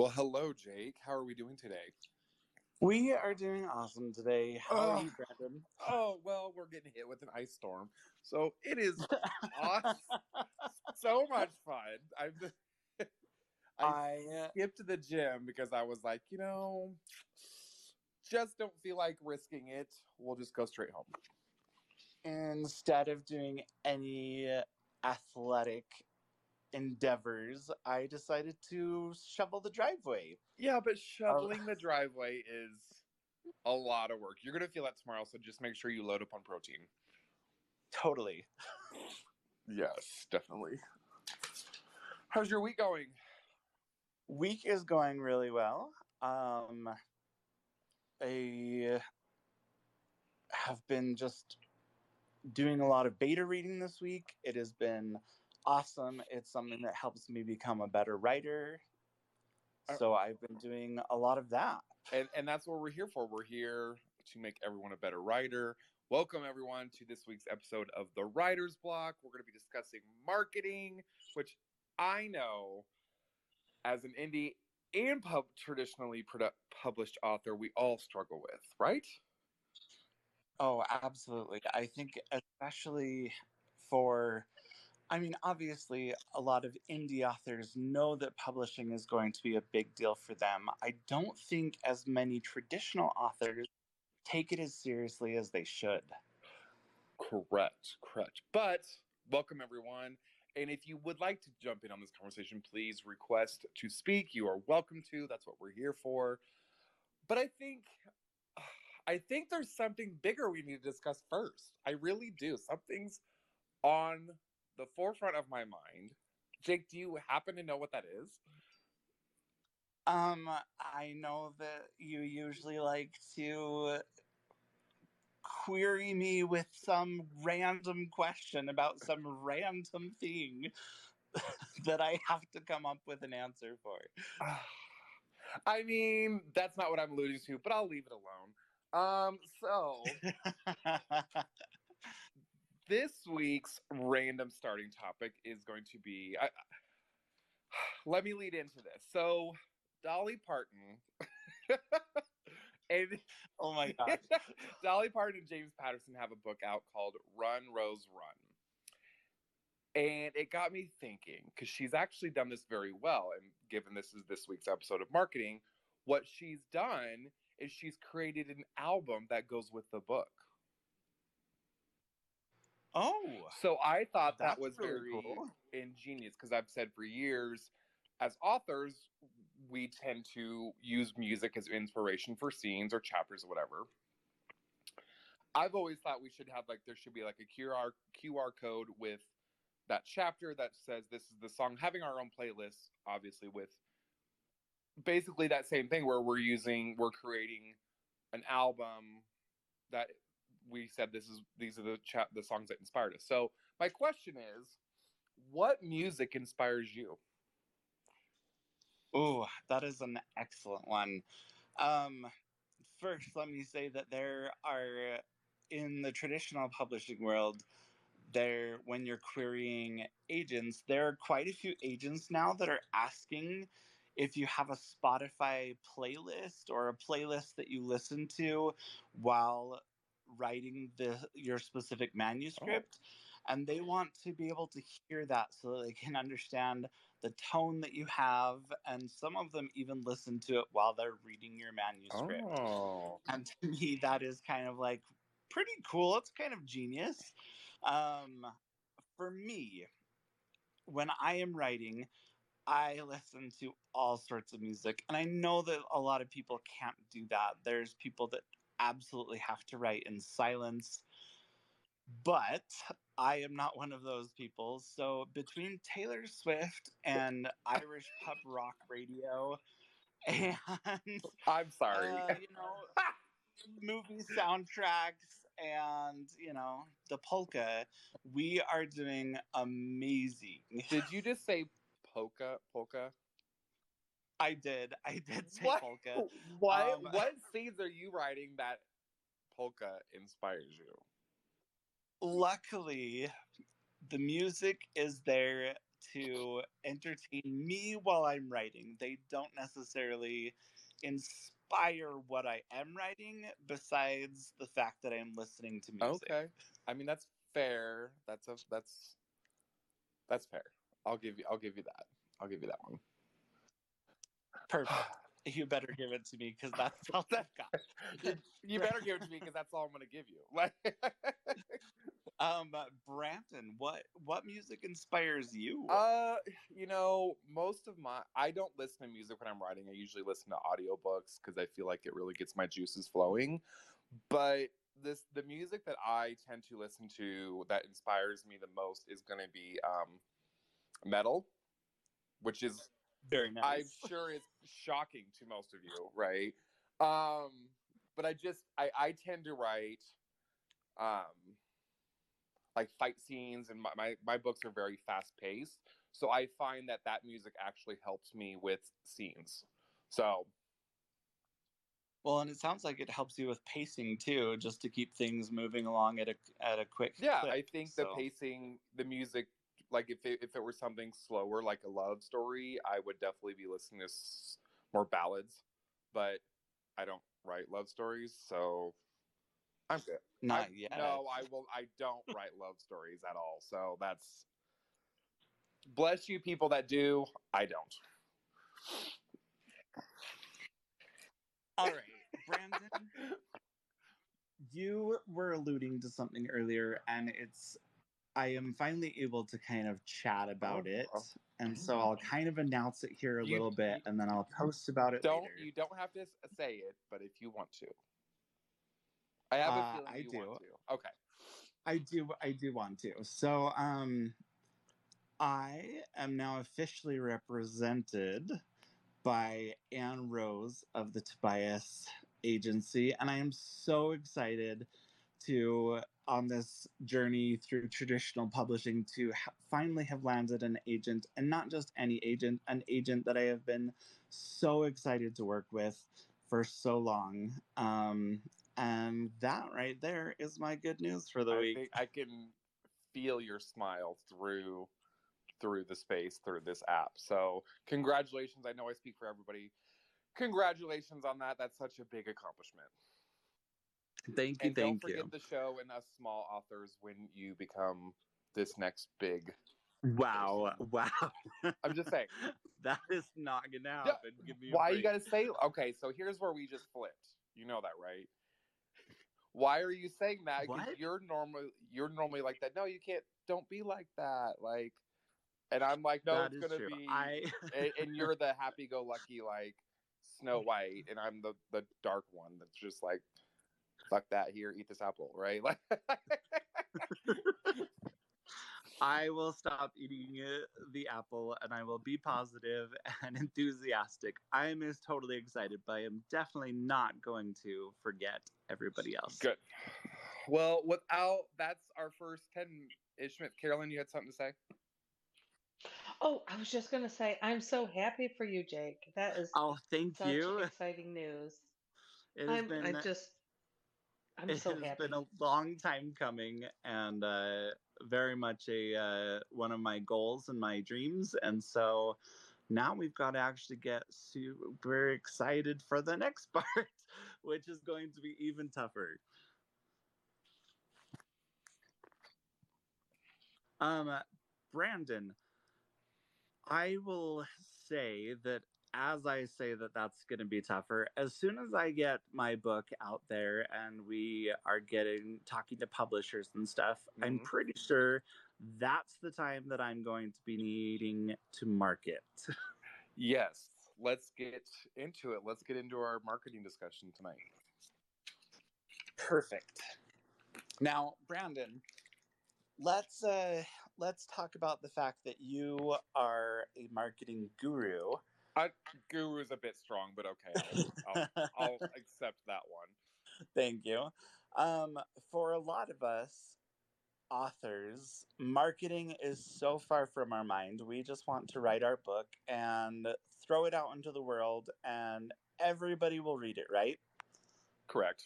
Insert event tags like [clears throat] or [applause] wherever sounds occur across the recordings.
Well, hello, Jake. How are we doing today? We are doing awesome today. How Oh. are you, Brandon? Oh, well, we're getting hit with an ice storm. So it is [laughs] awesome. so much fun. I've, [laughs] I I skipped the gym because I was like, you know, just don't feel like risking it. We'll just go straight home. instead of doing any athletic endeavors, I decided to shovel the driveway. Yeah, but shoveling the driveway is a lot of work. You're going to feel that tomorrow, so just make sure you load up on protein. Totally. Yes, definitely. How's your week going? Week is going really well. Um, I have been just doing a lot of beta reading this week. It has been awesome. It's something that helps me become a better writer. So I've been doing a lot of that. And and that's what we're here for. We're here to make everyone a better writer. Welcome everyone to this week's episode of the Writer's Block. We're going to be discussing marketing, which I know as an indie and pub traditionally produ- published author, we all struggle with, right? Oh, absolutely. I think, especially for, I mean, obviously, a lot of indie authors know that publishing is going to be a big deal for them. I don't think as many traditional authors take it as seriously as they should. Correct, correct. But welcome everyone. And if you would like to jump in on this conversation, please request to speak. You are welcome to. That's what we're here for. But I think [sighs] I think there's something bigger we need to discuss first. I really do. Something's on the forefront of my mind. Jake, do you happen to know what that is? Um, I know that you usually like to query me with some random question about some random thing [laughs] that I have to come up with an answer for. [sighs] I mean, that's not what I'm alluding to, but I'll leave it alone. Um, so [laughs] this week's random starting topic is going to be I, [sighs] let me lead into this. So dolly parton [laughs] and oh my [laughs] god. dolly parton and james patterson have a book out called run rose run. And it got me thinking because she's actually done this very well and given this is this week's episode of marketing what she's done is she's created an album that goes with the book Oh, so I thought that was really very cool. ingenious because I've said for years, as authors, we tend to use music as inspiration for scenes or chapters or whatever. I've always thought we should have like there should be like a QR QR code with that chapter that says this is the song. Having our own playlist, obviously, with basically that same thing where we're using we're creating an album that we said this is these are the cha- the songs that inspired us. So my question is, what music inspires you? oh, that is an excellent one. Um, first, let me say that there are in the traditional publishing world, there when you're querying agents, there are quite a few agents now that are asking if you have a Spotify playlist or a playlist that you listen to while writing the your specific manuscript and they want to be able to hear that so that they can understand the tone that you have and some of them even listen to it while they're reading your manuscript. Oh, and to me that is kind of like pretty cool. It's kind of genius. Um, for me when i am writing i listen to all sorts of music and i know that a lot of people can't do that. There's people that absolutely have to write in silence but i am not one of those people so between taylor swift and irish pub rock radio [laughs] and I'm sorry. uh, you know, movie soundtracks and you know the polka. We are doing amazing. Did you just say polka? Polka? I did. I did [laughs] say What? polka. What? Um, [laughs] what scenes are you writing that polka inspires you? Luckily, the music is there to entertain me while I'm writing. They don't necessarily inspire what I am writing, besides the fact that I'm listening to music. Okay. I mean that's fair. That's a that's that's fair. I'll give you I'll give you that. I'll give you that one. Perfect. [sighs] You better give it to me because that's all I've [laughs] got. you, you better give it to me because that's all I'm gonna give you. [laughs] Like Um, Brandon, what what music inspires you? Uh, you know, most of my I don't listen to music when I'm writing. I usually listen to audiobooks because I feel like it really gets my juices flowing. But this the music that I tend to listen to that inspires me the most is going to be um metal, which is Very nice. I'm sure it's shocking to most of you, right? Um, but I just I I tend to write um like fight scenes and my, my, my books are very fast paced so i find that that music actually helps me with scenes so Well, and it sounds like it helps you with pacing too, just to keep things moving along at a at a quick. yeah clip, i think the pacing the music like if it, if it were something slower like a love story i would definitely be listening to s- more ballads but i don't write love stories so i'm good Not I, yet. No, I will. I don't [laughs] write love stories at all. So that's bless you, people that do. I don't. All right, Brandon. [laughs] you were alluding to something earlier, and it's I am finally able to kind of chat about Oh, it, and so I'll kind of announce it here a You- little bit, and then I'll post about it Don't later. you don't have to s- say it, but if you want to, I have a Uh, feeling I you do. want to. Okay. I do I do want to. So um I am now officially represented by Anne Rose of the Tobias Agency and I am so excited to on this journey through traditional publishing to ha- finally have landed an agent and not just any agent an agent that I have been so excited to work with for so long um and that right there is my good news for the I week. I can feel your smile through through the space through this app. So congratulations. I know I speak for everybody. Congratulations on that. That's such a big accomplishment. Thank you, and don't thank forget you. the show and us small authors when you become this next big. Wow, wow. I'm just saying. [laughs] that is not gonna happen. Give me Why you gotta say? Okay, so here's where we just flipped. You know that, right? Why are you saying that? You're normally you're normally like that. No, you can't. Don't be like that. Like, and I'm like, no, That it's gonna true. be. I [laughs] and, and you're the happy-go-lucky like Snow White, and I'm the the dark one that's just like, fuck that. Here, eat this apple, right? [laughs] Like, I will stop eating uh, the apple and I will be positive [laughs] and enthusiastic. I am as totally excited, but I am definitely not going to forget everybody else. good. Well, without that's our first ten ish minutes. Carolyn, you had something to say? Oh, I was just gonna say, I'm so happy for you, Jake. That is Oh, thank such you. [laughs] exciting news. It has I'm, been I just, I'm it so has happy. been a long time coming and uh, very much a uh, one of my goals and my dreams and so now we've got to actually get super excited for the next [laughs] part which is going to be even tougher um brandon i will say that as I say that that's going to be tougher, as soon as I get my book out there and we are getting talking to publishers and stuff, I'm Mhm. pretty sure that's the time that I'm going to be needing to market. [laughs] Yes. Let's get into it. Let's get into our marketing discussion tonight. Perfect. Now, Brandon, let's uh let's talk about the fact that you are a marketing guru. Guru is a bit strong, but okay. I'll, I'll, I'll [laughs] accept that one. Thank you. Um, for a lot of us authors, marketing is so far from our mind. We just want to write our book and throw it out into the world, and everybody will read it, right? Correct.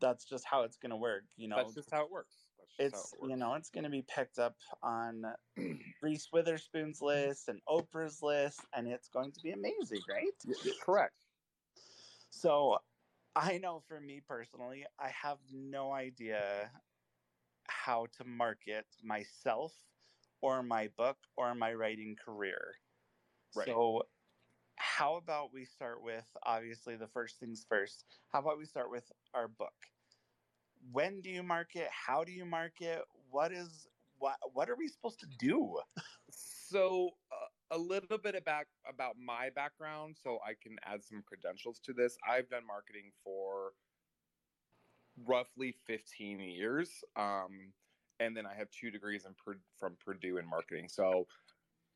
That's just how it's going to work, you know. That's just how it works. It's it you know it's going to be picked up on [clears throat] Reese Witherspoon's list and Oprah's list, and it's going to be amazing, right? Correct. So, I know for me personally, I have no idea how to market myself or my book or my writing career. Right. So, how about we start with obviously the first things first? How about we start with our book? When do you market? How do you market? What is what what are we supposed to do? So uh, a little bit about about my background, so I can add some credentials to this. I've done marketing for roughly 15 years, um, and then I have two degrees in from Purdue in marketing. So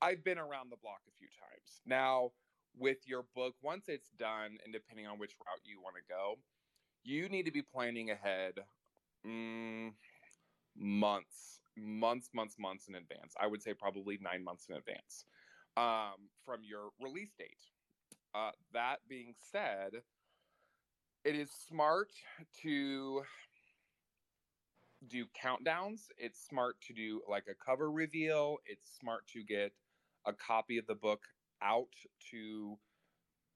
I've been around the block a few times. Now, with your book, once it's done, and depending on which route you want to go, you need to be planning ahead mm, months, months, months, months in advance. I would say probably nine months in advance um, from your release date. Uh, that being said, it is smart to do countdowns. It's smart to do like a cover reveal. It's smart to get a copy of the book out to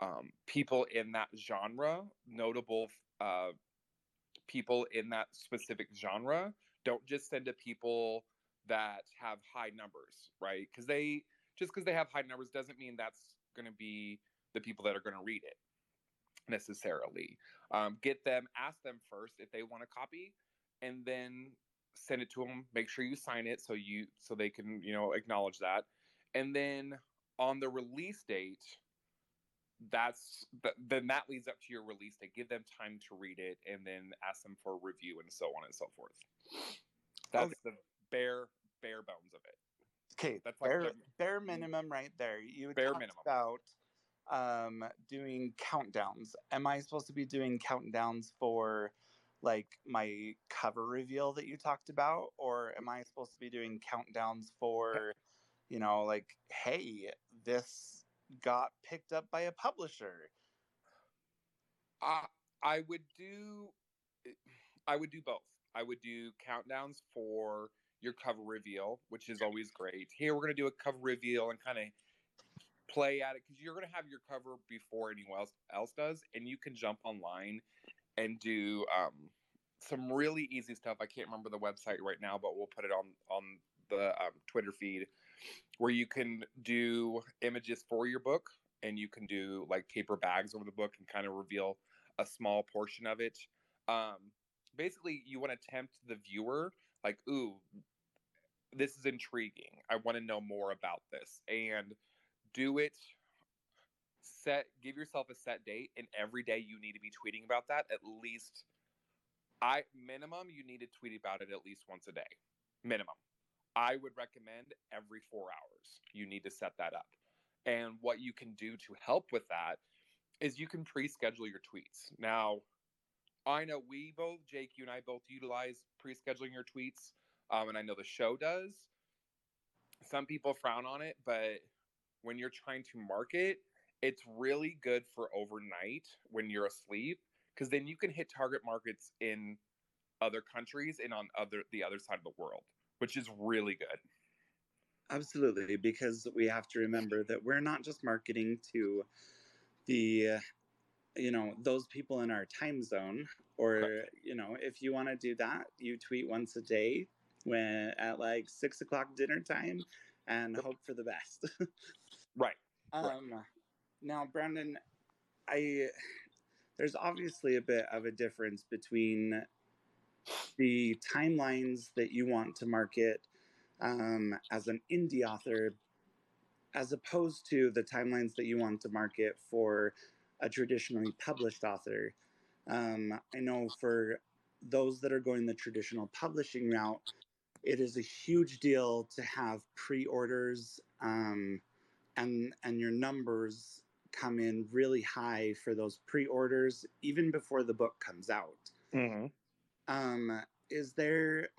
um, people in that genre, notable uh, people in that specific genre. Don't just send to people that have high numbers, right? Because they just because they have high numbers doesn't mean that's going to be the people that are going to read it necessarily. Um, get them, ask them first if they want a copy, and then send it to them. Make sure you sign it so you so they can you know acknowledge that, and then on the release date, that's th- then that leads up to your release to Give them time to read it, and then ask them for a review and so on and so forth. That's Okay. the bare bare bones of it. Okay, That's like bare, the- bare minimum right there. You Bare talked minimum. about um, doing countdowns. Am I supposed to be doing countdowns for like my cover reveal that you talked about, or am I supposed to be doing countdowns for, you know, like, hey, this got picked up by a publisher? I I would do I would do both. I would do countdowns for your cover reveal, which is always great. Here we're gonna do a cover reveal and kind of play at it because you're gonna have your cover before anyone else else does, and you can jump online and do um, some really easy stuff. I can't remember the website right now, but we'll put it on on the um, Twitter feed where you can do images for your book and you can do like paper bags over the book and kind of reveal a small portion of it. Um, basically, you want to tempt the viewer, like, ooh, this is intriguing. I want to know more about this, and do it. Set, give yourself a set date, and every day you need to be tweeting about that. At least, I minimum you need to tweet about it at least once a day, minimum. I would recommend every four hours. You need to set that up. And what you can do to help with that is you can pre-schedule your tweets. Now, I know we both, Jake, you and I both utilize pre-scheduling your tweets, um, and I know the show does. Some people frown on it, but when you're trying to market, it's really good for overnight when you're asleep, because then you can hit target markets in other countries and on other the other side of the world, which is really good. Absolutely, because we have to remember that we're not just marketing to the, you know, those people in our time zone, or Correct. you know, if you want to do that, you tweet once a day when at like six o'clock dinner time, and hope for the best. [laughs] Right. um, now, Brandon, I there's obviously a bit of a difference between the timelines that you want to market um, as an indie author as opposed to the timelines that you want to market for a traditionally published author. Um, I know for those that are going the traditional publishing route, it is a huge deal to have pre-orders um, and and your numbers come in really high for those pre-orders even before the book comes out. Mm-hmm. Um, is there? [clears throat]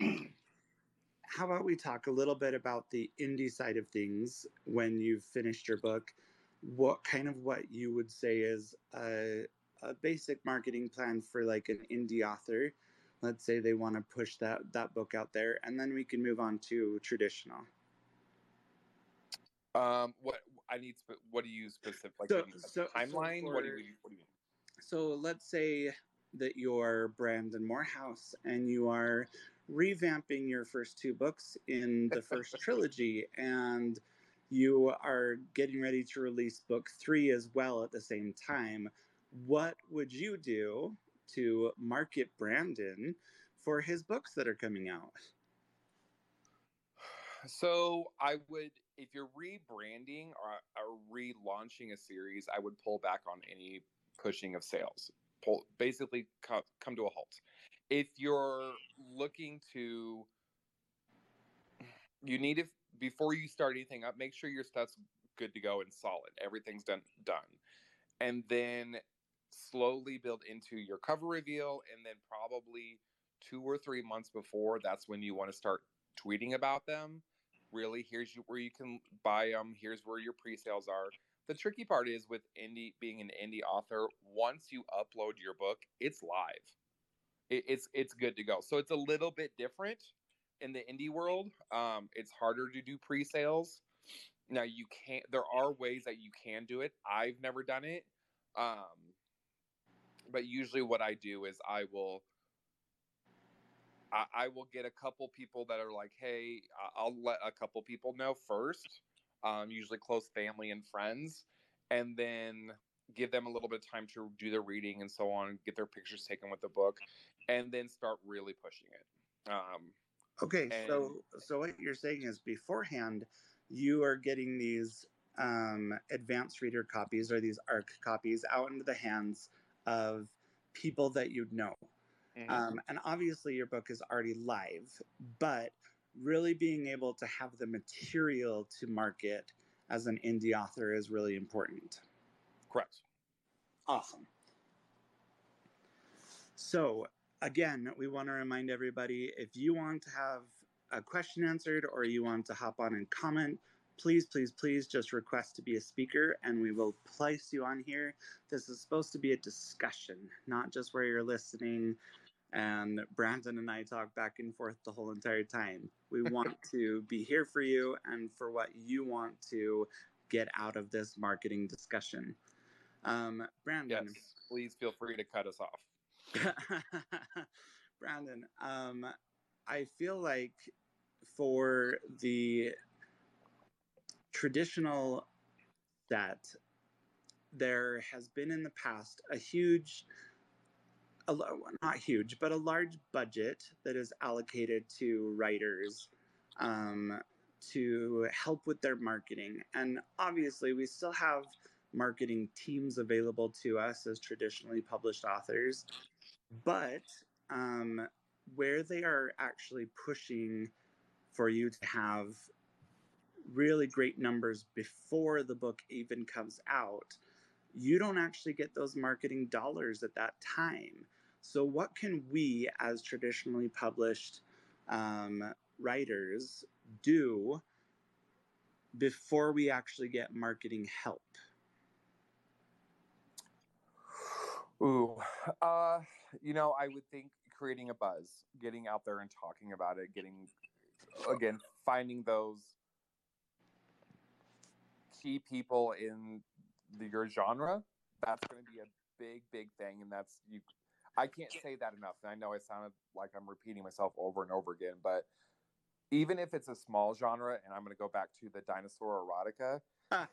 how about we talk a little bit about the indie side of things when you've finished your book? What kind of what you would say is a, a basic marketing plan for like an indie author let's say they want to push that that book out there and then we can move on to traditional Um, what I need, what do you specific like So- need a so- so timeline? what do you, what do you mean? so let's say that you're brandon morehouse and you are revamping your first two books in the first [laughs] trilogy and you are getting ready to release book three as well at the same time what would you do to market brandon for his books that are coming out So I would, if you're rebranding or, or relaunching a series, I would pull back on any pushing of sales. Pull basically co- come to a halt. If you're looking to, you need to before you start anything up, make sure your stuff's good to go and solid. Everything's done done, and then slowly build into your cover reveal, and then probably two or three months before, that's when you want to start tweeting about them really here's where you can buy them here's where your pre-sales are the tricky part is with indie being an indie author once you upload your book it's live. It, it's it's good to go. So it's a little bit different in the indie world. Um, it's harder to do pre-sales. Now you can't there are ways that you can do it. I've never done it. Um, but usually what i do is i will I, I will get a couple people that are like, hey, I'll let a couple people know first, um, usually close family and friends, and then give them a little bit of time to do their reading and so on, get their pictures taken with the book, and then start really pushing it. Um, Okay, so And- so what you're saying is beforehand, you are getting these um, advanced reader copies or these ARC copies out into the hands of people that you know. mhm. Um, and obviously, your book is already live, but really being able to have the material to market as an indie author is really important. Correct. Awesome. So, again, we want to remind everybody if you want to have a question answered or you want to hop on and comment, please, please, please just request to be a speaker and we will place you on here. This is supposed to be a discussion, not just where you're listening and Brandon and I talk back and forth the whole entire time. We want [laughs] to be here for you and for what you want to get out of this marketing discussion. Um, Brandon, Yes. Please feel free to cut us off. [laughs] Brandon, um, I feel like for the traditional set, there has been in the past a huge, a, not huge, but a large budget that is allocated to writers um, to help with their marketing. And obviously, we still have marketing teams available to us as traditionally published authors, but um, where they are actually pushing for you to have really great numbers before the book even comes out, you don't actually get those marketing dollars at that time. So, what can we, as traditionally published um, writers, do before we actually get marketing help? Ooh, uh, you know, I would think creating a buzz, getting out there and talking about it, getting again finding those key people in the, your genre. That's going to be a big, big thing, and that's you. I can't say that enough. And I know I sounded like I'm repeating myself over and over again, but even if it's a small genre, and I'm going to go back to the dinosaur erotica, [laughs]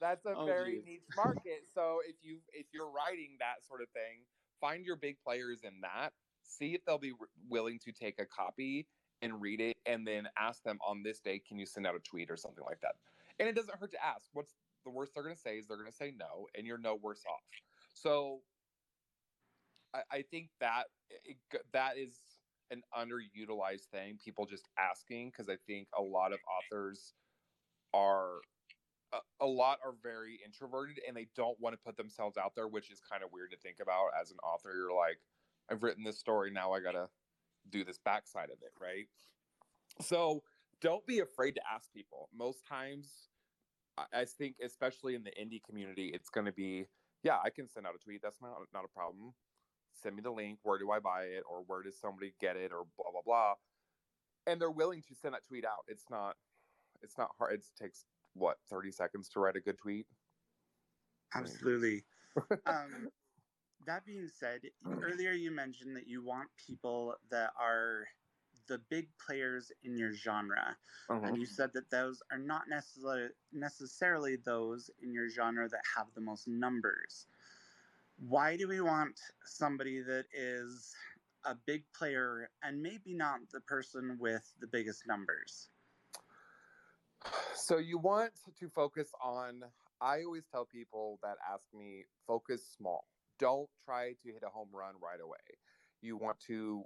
that's a [laughs] Oh, very geez. niche market. So if you if you're writing that sort of thing, find your big players in that. See if they'll be willing to take a copy and read it, and then ask them on this day, can you send out a tweet or something like that? And it doesn't hurt to ask. What's the worst they're going to say is they're going to say no, and you're no worse off. So I, I think that it, that is an underutilized thing. People just asking because I think a lot of authors are a, a lot are very introverted and they don't want to put themselves out there, which is kind of weird to think about as an author. You're like, I've written this story, now I gotta do this backside of it, right? So don't be afraid to ask people. Most times, I- think, especially in the indie community, it's going to be, yeah, I can send out a tweet. That's not not a problem. Send me the link. Where do I buy it? Or where does somebody get it? Or blah, blah, blah. And they're willing to send that tweet out. It's not, it's not hard. It takes what, 30 seconds to write a good tweet? Absolutely. [laughs] um, that being said, earlier you mentioned that you want people that are the big players in your genre. Uh-huh. And you said that those are not necessarily necessarily those in your genre that have the most numbers. Why do we want somebody that is a big player and maybe not the person with the biggest numbers? So you want to focus on I always tell people that ask me focus small. Don't try to hit a home run right away. You want to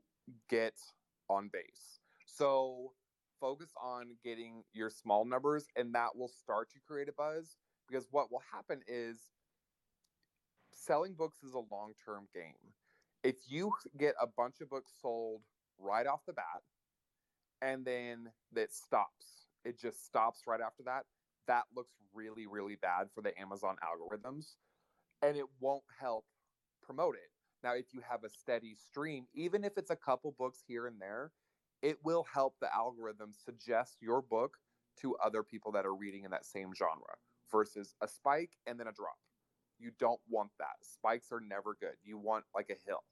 get on base. So focus on getting your small numbers and that will start to create a buzz because what will happen is selling books is a long-term game. If you get a bunch of books sold right off the bat and then it stops, it just stops right after that, that looks really, really bad for the Amazon algorithms and it won't help promote it. Now, if you have a steady stream, even if it's a couple books here and there, it will help the algorithm suggest your book to other people that are reading in that same genre versus a spike and then a drop. You don't want that. Spikes are never good. You want like a hill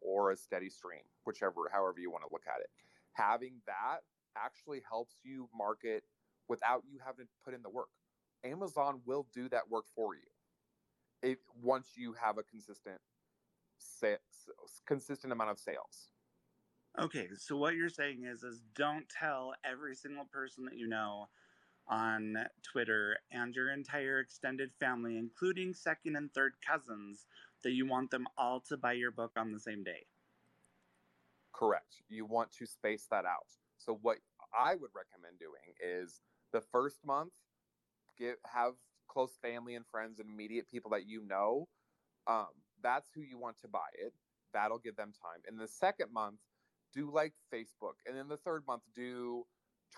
or a steady stream, whichever, however you want to look at it. Having that actually helps you market without you having to put in the work. Amazon will do that work for you if once you have a consistent sales, consistent amount of sales. Okay, so what you're saying is is don't tell every single person that you know on Twitter and your entire extended family, including second and third cousins, that you want them all to buy your book on the same day. Correct. You want to space that out. So what I would recommend doing is the first month get have close family and friends and immediate people that you know. Um, that's who you want to buy it. That'll give them time. In the second month, do like Facebook, and then the third month do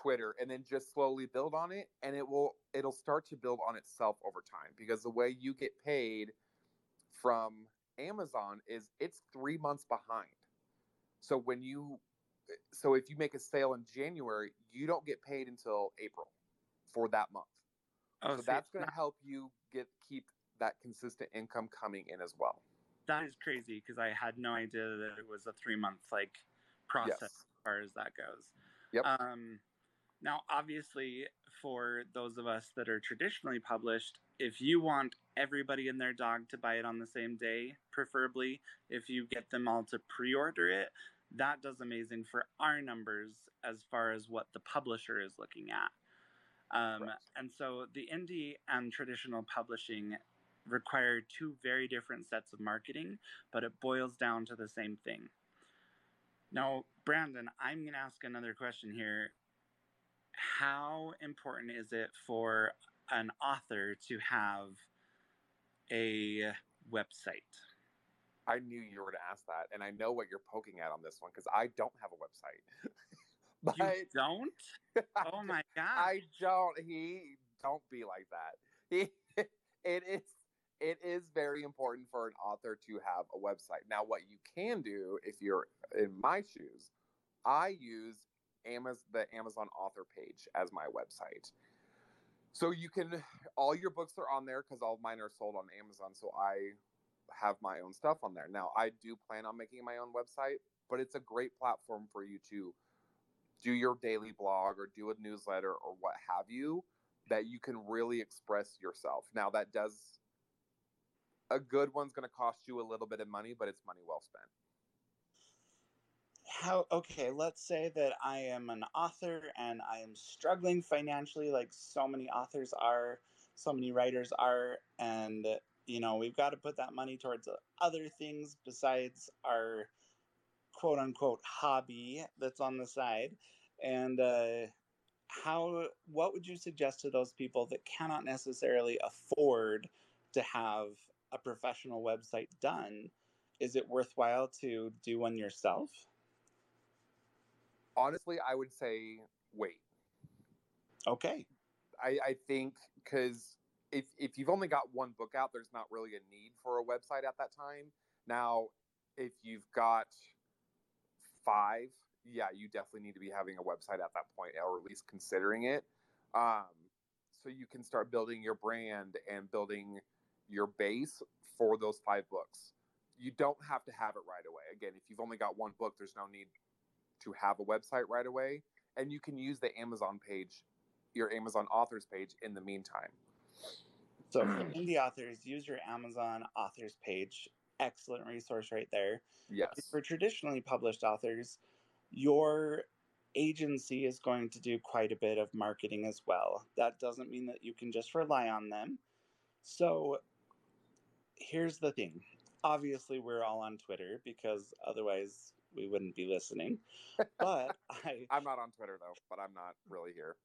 Twitter, and then just slowly build on it, and it will it'll start to build on itself over time because the way you get paid from Amazon is it's three months behind. So when you so if you make a sale in January, you don't get paid until April for that month. Oh, so that's going to help you get keep that consistent income coming in as well. that is crazy because I had no idea that it was a three month like process Yes. as far as that goes. Yep. Um, now, obviously, for those of us that are traditionally published, if you want everybody and their dog to buy it on the same day, preferably if you get them all to pre order it, that does amazing for our numbers as far as what the publisher is looking at. Um, Correct. and so the indie and traditional publishing require two very different sets of marketing, but it boils down to the same thing. Now, Brandon, I'm going to ask another question here. How important is it for an author to have a website? I knew you were to ask that, and I know what you're poking at on this one because I don't have a website. [laughs] but You don't? [laughs] Oh my god. I don't. He don't be like that. [laughs] He, it is. It is very important for an author to have a website. Now, what you can do if you're in my shoes, I use Amazon, the Amazon author page as my website. So you can, all your books are on there because all of mine are sold on Amazon. So I have my own stuff on there. Now, I do plan on making my own website, but it's a great platform for you to do your daily blog or do a newsletter or what have you that you can really express yourself. Now, that does, a good one's going to cost you a little bit of money, but it's money well spent. How okay let's say that i am an author and i am struggling financially like so many authors are so many writers are and you know we've got to put that money towards other things besides our quote unquote hobby that's on the side and uh, how what would you suggest to those people that cannot necessarily afford to have a professional website done? Is it worthwhile to do one yourself Honestly, I would say wait. Okay. I, I think because if if you've only got one book out, there's not really a need for a website at that time. Now, if you've got five, yeah, you definitely need to be having a website at that point, or at least considering it. Um, so you can start building your brand and building your base for those five books. You don't have to have it right away. Again, if you've only got one book, there's no need to have a website right away. And you can use the Amazon page, your Amazon authors page in the meantime. So [clears throat] for indie authors, use your Amazon authors page. Excellent resource right there. Yes. For traditionally published authors, your agency is going to do quite a bit of marketing as well. That doesn't mean that you can just rely on them. So here's the thing. Obviously, we're all on Twitter because otherwise we wouldn't be listening. But [laughs] I I'm not on Twitter though, but I'm not really here.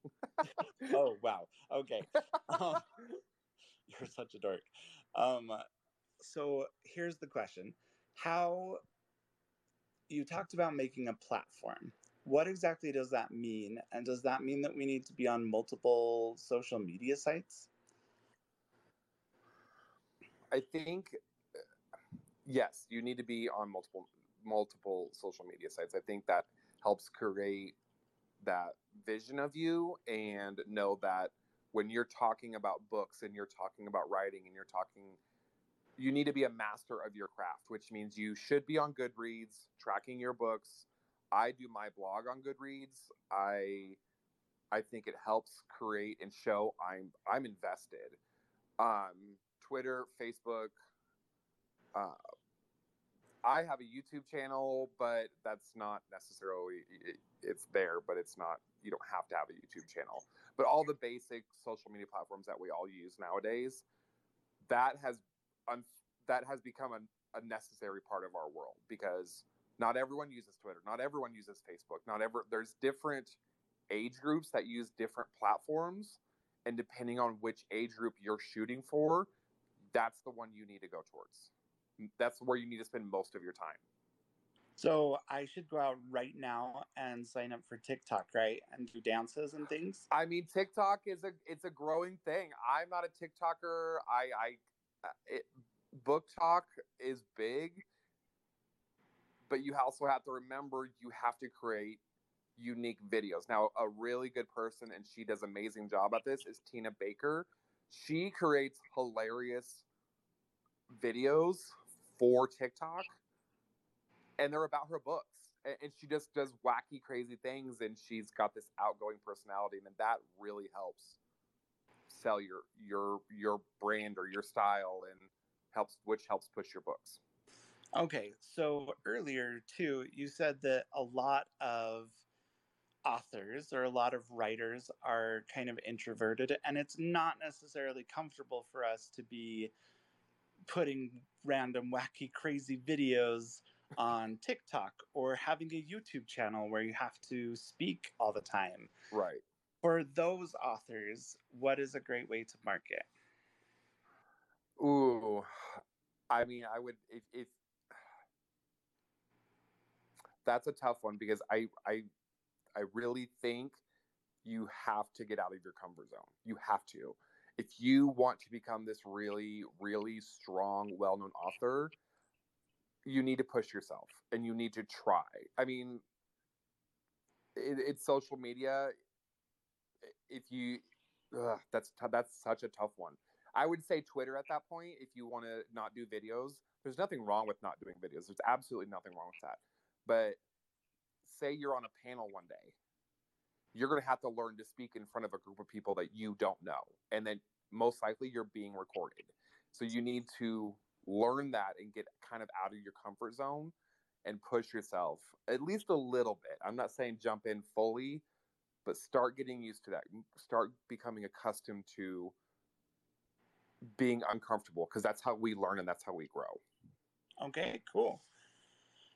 Oh [laughs] wow. Okay. Um, [laughs] you're such a dork. Um, so here's the question: How you talked about making a platform? What exactly does that mean? And does that mean that we need to be on multiple social media sites? I think yes, you need to be on multiple multiple social media sites. I think that helps create that vision of you and know that when you're talking about books and you're talking about writing and you're talking you need to be a master of your craft, which means you should be on Goodreads tracking your books. I do my blog on Goodreads. I I think it helps create and show I'm I'm invested. Um, Twitter, Facebook. Uh, I have a YouTube channel, but that's not necessarily it, it's there, but it's not. You don't have to have a YouTube channel. But all the basic social media platforms that we all use nowadays, that has un- that has become a, a necessary part of our world because not everyone uses Twitter, not everyone uses Facebook, not ever. There's different age groups that use different platforms, and depending on which age group you're shooting for, that's the one you need to go towards. That's where you need to spend most of your time. So I should go out right now and sign up for TikTok, right? And do dances and things. I mean, TikTok is a it's a growing thing. I'm not a TikToker. I I uh, it, book talk is big, but you also have to remember you have to create unique videos. Now, a really good person and she does amazing job at this is Tina Baker. She creates hilarious videos for TikTok and they're about her books. And, and she just does wacky, crazy things, and she's got this outgoing personality, and that really helps sell your your your brand or your style, and helps which helps push your books. Okay, so earlier too, you said that a lot of authors or a lot of writers are kind of introverted, and it's not necessarily comfortable for us to be putting random, wacky, crazy videos on TikTok or having a YouTube channel where you have to speak all the time. Right. For those authors, what is a great way to market? Ooh, I mean, I would if, if that's a tough one because I I I really think you have to get out of your comfort zone. You have to. If you want to become this really really strong, well-known author, you need to push yourself and you need to try. I mean, it, it's social media. If you, ugh, that's t- that's such a tough one. I would say Twitter at that point. If you want to not do videos, there's nothing wrong with not doing videos. There's absolutely nothing wrong with that. But say you're on a panel one day, you're going to have to learn to speak in front of a group of people that you don't know, and then most likely you're being recorded. So you need to learn that and get kind of out of your comfort zone and push yourself at least a little bit. I'm not saying jump in fully, but start getting used to that. Start becoming accustomed to being uncomfortable because that's how we learn and that's how we grow. Okay, cool.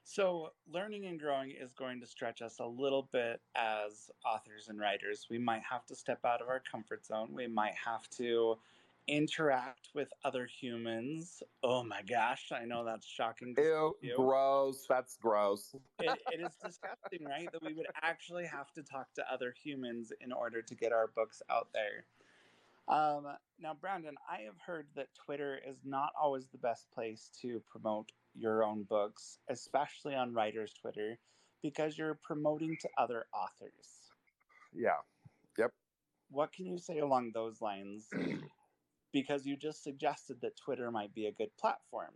So, learning and growing is going to stretch us a little bit as authors and writers. We might have to step out of our comfort zone. We might have to interact with other humans. Oh my gosh, I know that's shocking. Ew, gross. That's gross. it, it is [laughs] disgusting, right? That we would actually have to talk to other humans in order to get our books out there. Um, now, Brandon, I have heard that Twitter is not always the best place to promote your own books, especially on writers' Twitter, because you're promoting to other authors. Yeah. Yep. What can you say along those lines? [clears throat] because you just suggested that Twitter might be a good platform.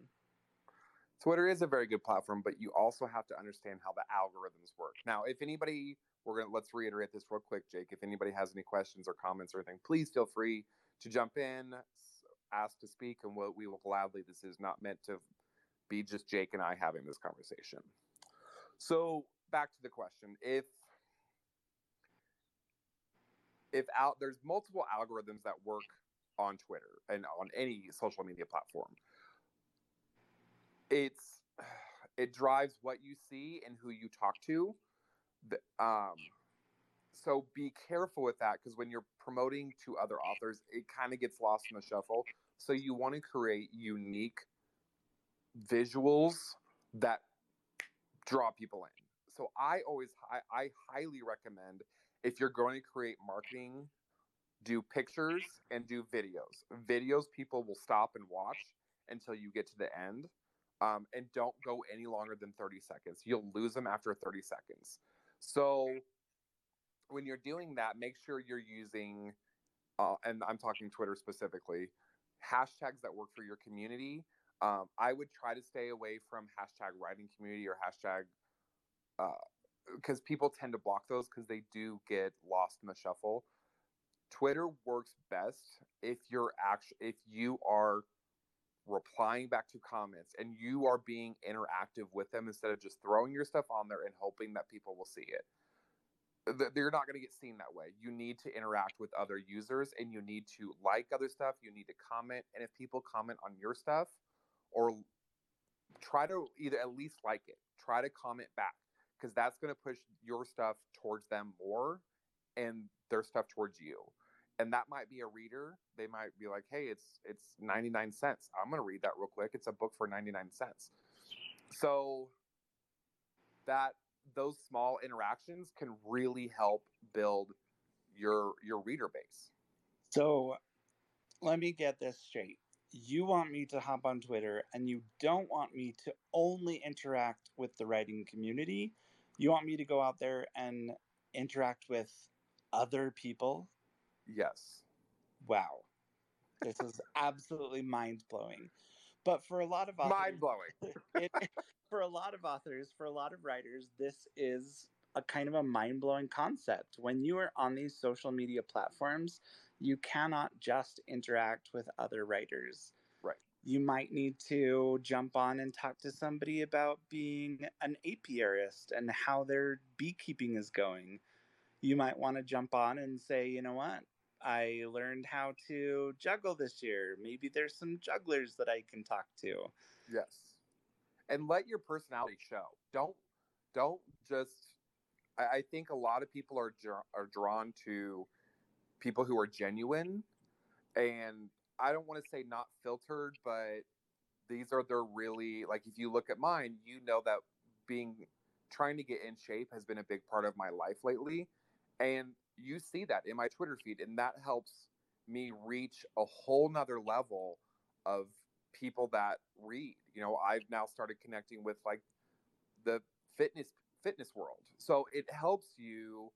Twitter is a very good platform, but you also have to understand how the algorithms work. Now, if anybody, we're gonna let's reiterate this real quick, Jake. If anybody has any questions or comments or anything, please feel free to jump in, ask to speak, and we will gladly. This is not meant to be just Jake and I having this conversation. So back to the question: if if out there's multiple algorithms that work on Twitter and on any social media platform, it's it drives what you see and who you talk to. Um, so be careful with that because when you're promoting to other authors, it kind of gets lost in the shuffle. So you want to create unique visuals that draw people in. So I always I, I highly recommend if you're going to create marketing, do pictures and do videos. Videos people will stop and watch until you get to the end. Um, and don't go any longer than 30 seconds. You'll lose them after 30 seconds. So when you're doing that, make sure you're using, uh, and I'm talking Twitter specifically, hashtags that work for your community. Um, I would try to stay away from hashtag writing community or hashtag because uh, people tend to block those because they do get lost in the shuffle. Twitter works best if you're actually if you are replying back to comments and you are being interactive with them instead of just throwing your stuff on there and hoping that people will see it they're not going to get seen that way. You need to interact with other users and you need to like other stuff. You need to comment. And if people comment on your stuff or try to either at least like it, try to comment back because that's going to push your stuff towards them more and their stuff towards you. And that might be a reader. They might be like, "Hey, it's it's 99 cents. I'm going to read that real quick. It's a book for 99 cents." So that those small interactions can really help build your your reader base. So let me get this straight. You want me to hop on Twitter and you don't want me to only interact with the writing community. You want me to go out there and interact with other people? Yes. Wow. This is absolutely mind blowing. But for a lot of authors, mind blowing. [laughs] for a lot of authors, for a lot of writers, this is a kind of a mind blowing concept. When you are on these social media platforms, you cannot just interact with other writers. Right. You might need to jump on and talk to somebody about being an apiarist and how their beekeeping is going. You might want to jump on and say, you know what? I learned how to juggle this year. Maybe there's some jugglers that I can talk to. Yes and let your personality show. Don't don't just. I, I think a lot of people are are drawn to people who are genuine, and I don't want to say not filtered, but these are their really like. If you look at mine, you know that being trying to get in shape has been a big part of my life lately, and you see that in my Twitter feed, and that helps me reach a whole nother level of people that read. You know, I've now started connecting with like the fitness fitness world. So it helps you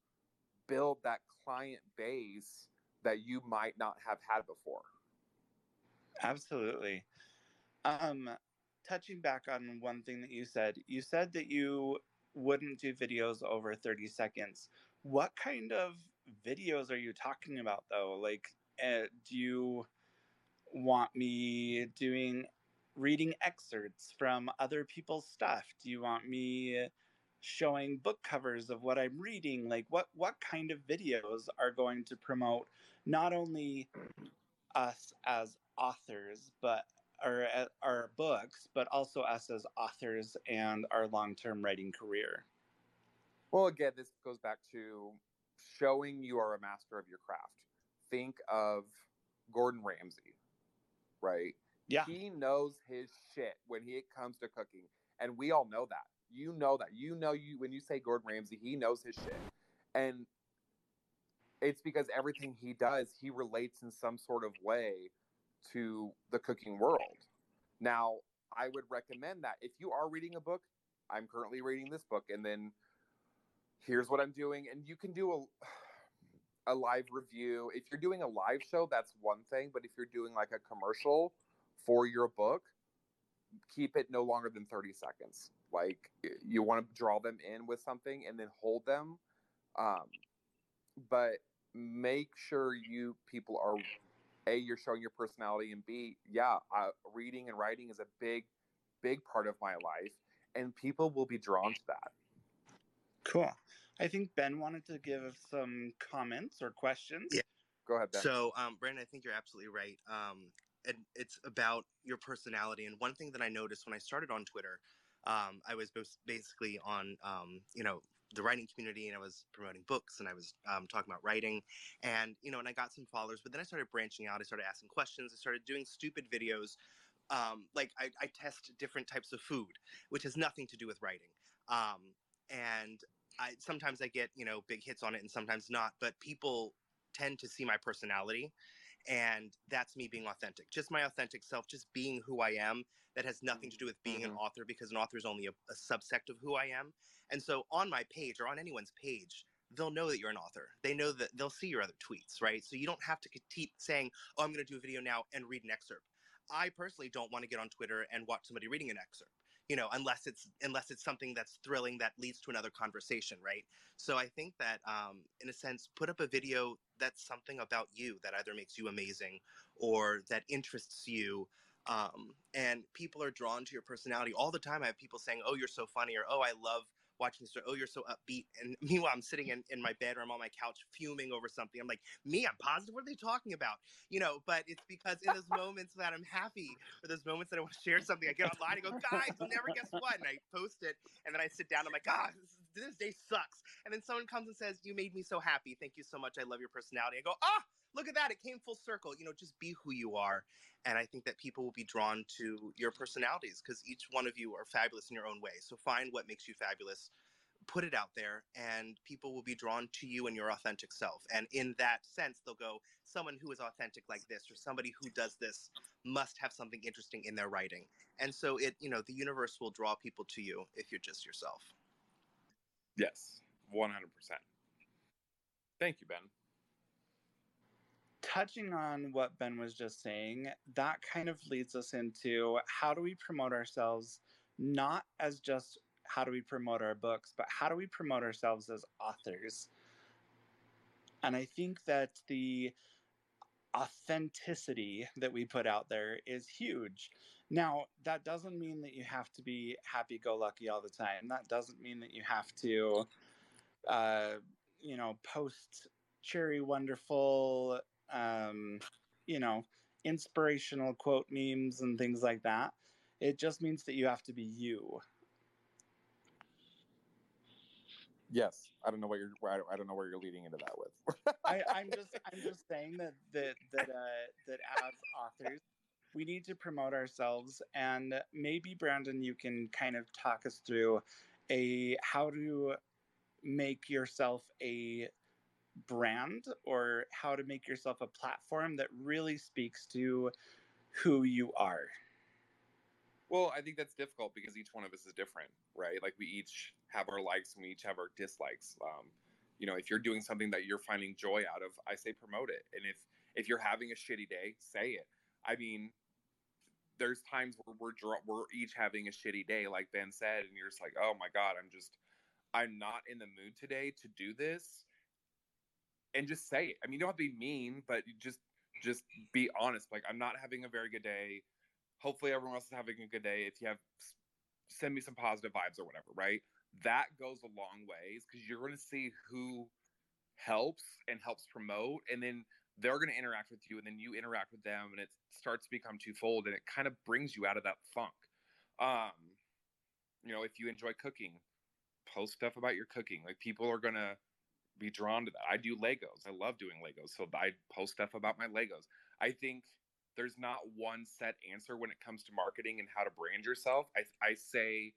build that client base that you might not have had before. Absolutely. Um touching back on one thing that you said, you said that you wouldn't do videos over 30 seconds. What kind of videos are you talking about though? Like uh, do you want me doing reading excerpts from other people's stuff? Do you want me showing book covers of what I'm reading? Like what what kind of videos are going to promote not only us as authors, but our uh, our books, but also us as authors and our long-term writing career? Well, again, this goes back to showing you are a master of your craft. Think of Gordon Ramsay right? Yeah. He knows his shit when it comes to cooking. And we all know that. You know that. You know you when you say Gordon Ramsay, he knows his shit. And it's because everything he does, he relates in some sort of way to the cooking world. Now, I would recommend that if you are reading a book, I'm currently reading this book, and then here's what I'm doing, and you can do a [sighs] a live review. If you're doing a live show, that's one thing, but if you're doing like a commercial for your book, keep it no longer than 30 seconds. Like you want to draw them in with something and then hold them. Um, but make sure you people are a you're showing your personality and b yeah uh, reading and writing is a big big part of my life and people will be drawn to that cool i think ben wanted to give some comments or questions yeah go ahead ben. so um, brandon i think you're absolutely right um, and it's about your personality and one thing that i noticed when i started on twitter um, i was basically on um, you know the writing community and I was promoting books and I was um, talking about writing and you know and I got some followers but then I started branching out I started asking questions I started doing stupid videos um, like I, I, test different types of food which has nothing to do with writing um, and I sometimes I get you know big hits on it and sometimes not but people tend to see my personality and that's me being authentic. Just my authentic self just being who i am that has nothing to do with being mm-hmm. an author because an author is only a, a subsect of who i am. And so on my page or on anyone's page they'll know that you're an author. They know that they'll see your other tweets right? So you don't have to keep saying oh i'm going to do a video now and read an excerpt. I personally don't want to get on twitter and watch somebody reading an excerpt you know unless it's unless it's something that's thrilling that leads to another conversation right? So i think that um, in a sense put up a video that's something about you that either makes you amazing or that interests you um, and people are drawn to your personality. All the time i have people saying oh you're so funny or oh i love watching this. Oh, you're so upbeat. And [laughs] meanwhile, I'm sitting in, in my bed or I'm on my couch fuming over something. I'm like, me, I'm positive. What are they talking about? You know, but it's because in those moments that I'm happy or those moments that I want to share something, I get online and go, guys, you'll never guess what. And I post it and then I sit down. I'm like, God, this, this day sucks. And then someone comes and says, you made me so happy. Thank you so much. I love your personality. I go, ah, look at that. It came full circle. You know, just be who you are. And I think that people will be drawn to your personalities because each one of you are fabulous in your own way. So find what makes you fabulous, put it out there, and people will be drawn to you and your authentic self. And in that sense, they'll go, someone who is authentic like this, or somebody who does this must have something interesting in their writing. And so it, you know, the universe will draw people to you if you're just yourself. Yes, 100%. Thank you, Ben touching on what Ben was just saying, that kind of leads us into how do we promote ourselves, not as just how do we promote our books, but how do we promote ourselves as authors? And I think that the authenticity that we put out there is huge. Now, that doesn't mean that you have to be happy go lucky all the time. That doesn't mean that you have to, uh, you know, post cherry wonderful um, you know, inspirational quote memes and things like that. It just means that you have to be you. Yes, I don't know what you're. I don't know where you're leading into that with. I, [laughs] am just. I'm just saying that that that uh, that as authors, we need to promote ourselves, and maybe Brandon, you can kind of talk us through a how to make yourself a brand or how to make yourself a platform that really speaks to who you are? Well, I think that's difficult because each one of us is different, right? Like we each have our likes and we each have our dislikes. Um, you know, if you're doing something that you're finding joy out of, I say promote it. And if if you're having a shitty day, say it. I mean, there's times where we're we're each having a shitty day, like Ben said, and you're just like, oh my god, I'm just I'm not in the mood today to do this and just say it. I mean, you don't have to be mean, but just just be honest. Like, I'm not having a very good day. Hopefully, everyone else is having a good day. If you have, send me some positive vibes or whatever. Right? That goes a long ways because you're going to see who helps and helps promote, and then they're going to interact with you, and then you interact with them, and it starts to become twofold, and it kind of brings you out of that funk. Um, you know, if you enjoy cooking, post stuff about your cooking. Like people are gonna be drawn to that. I do Legos. I love doing Legos. So I post stuff about my Legos. I think there's not one set answer when it comes to marketing and how to brand yourself. I, I say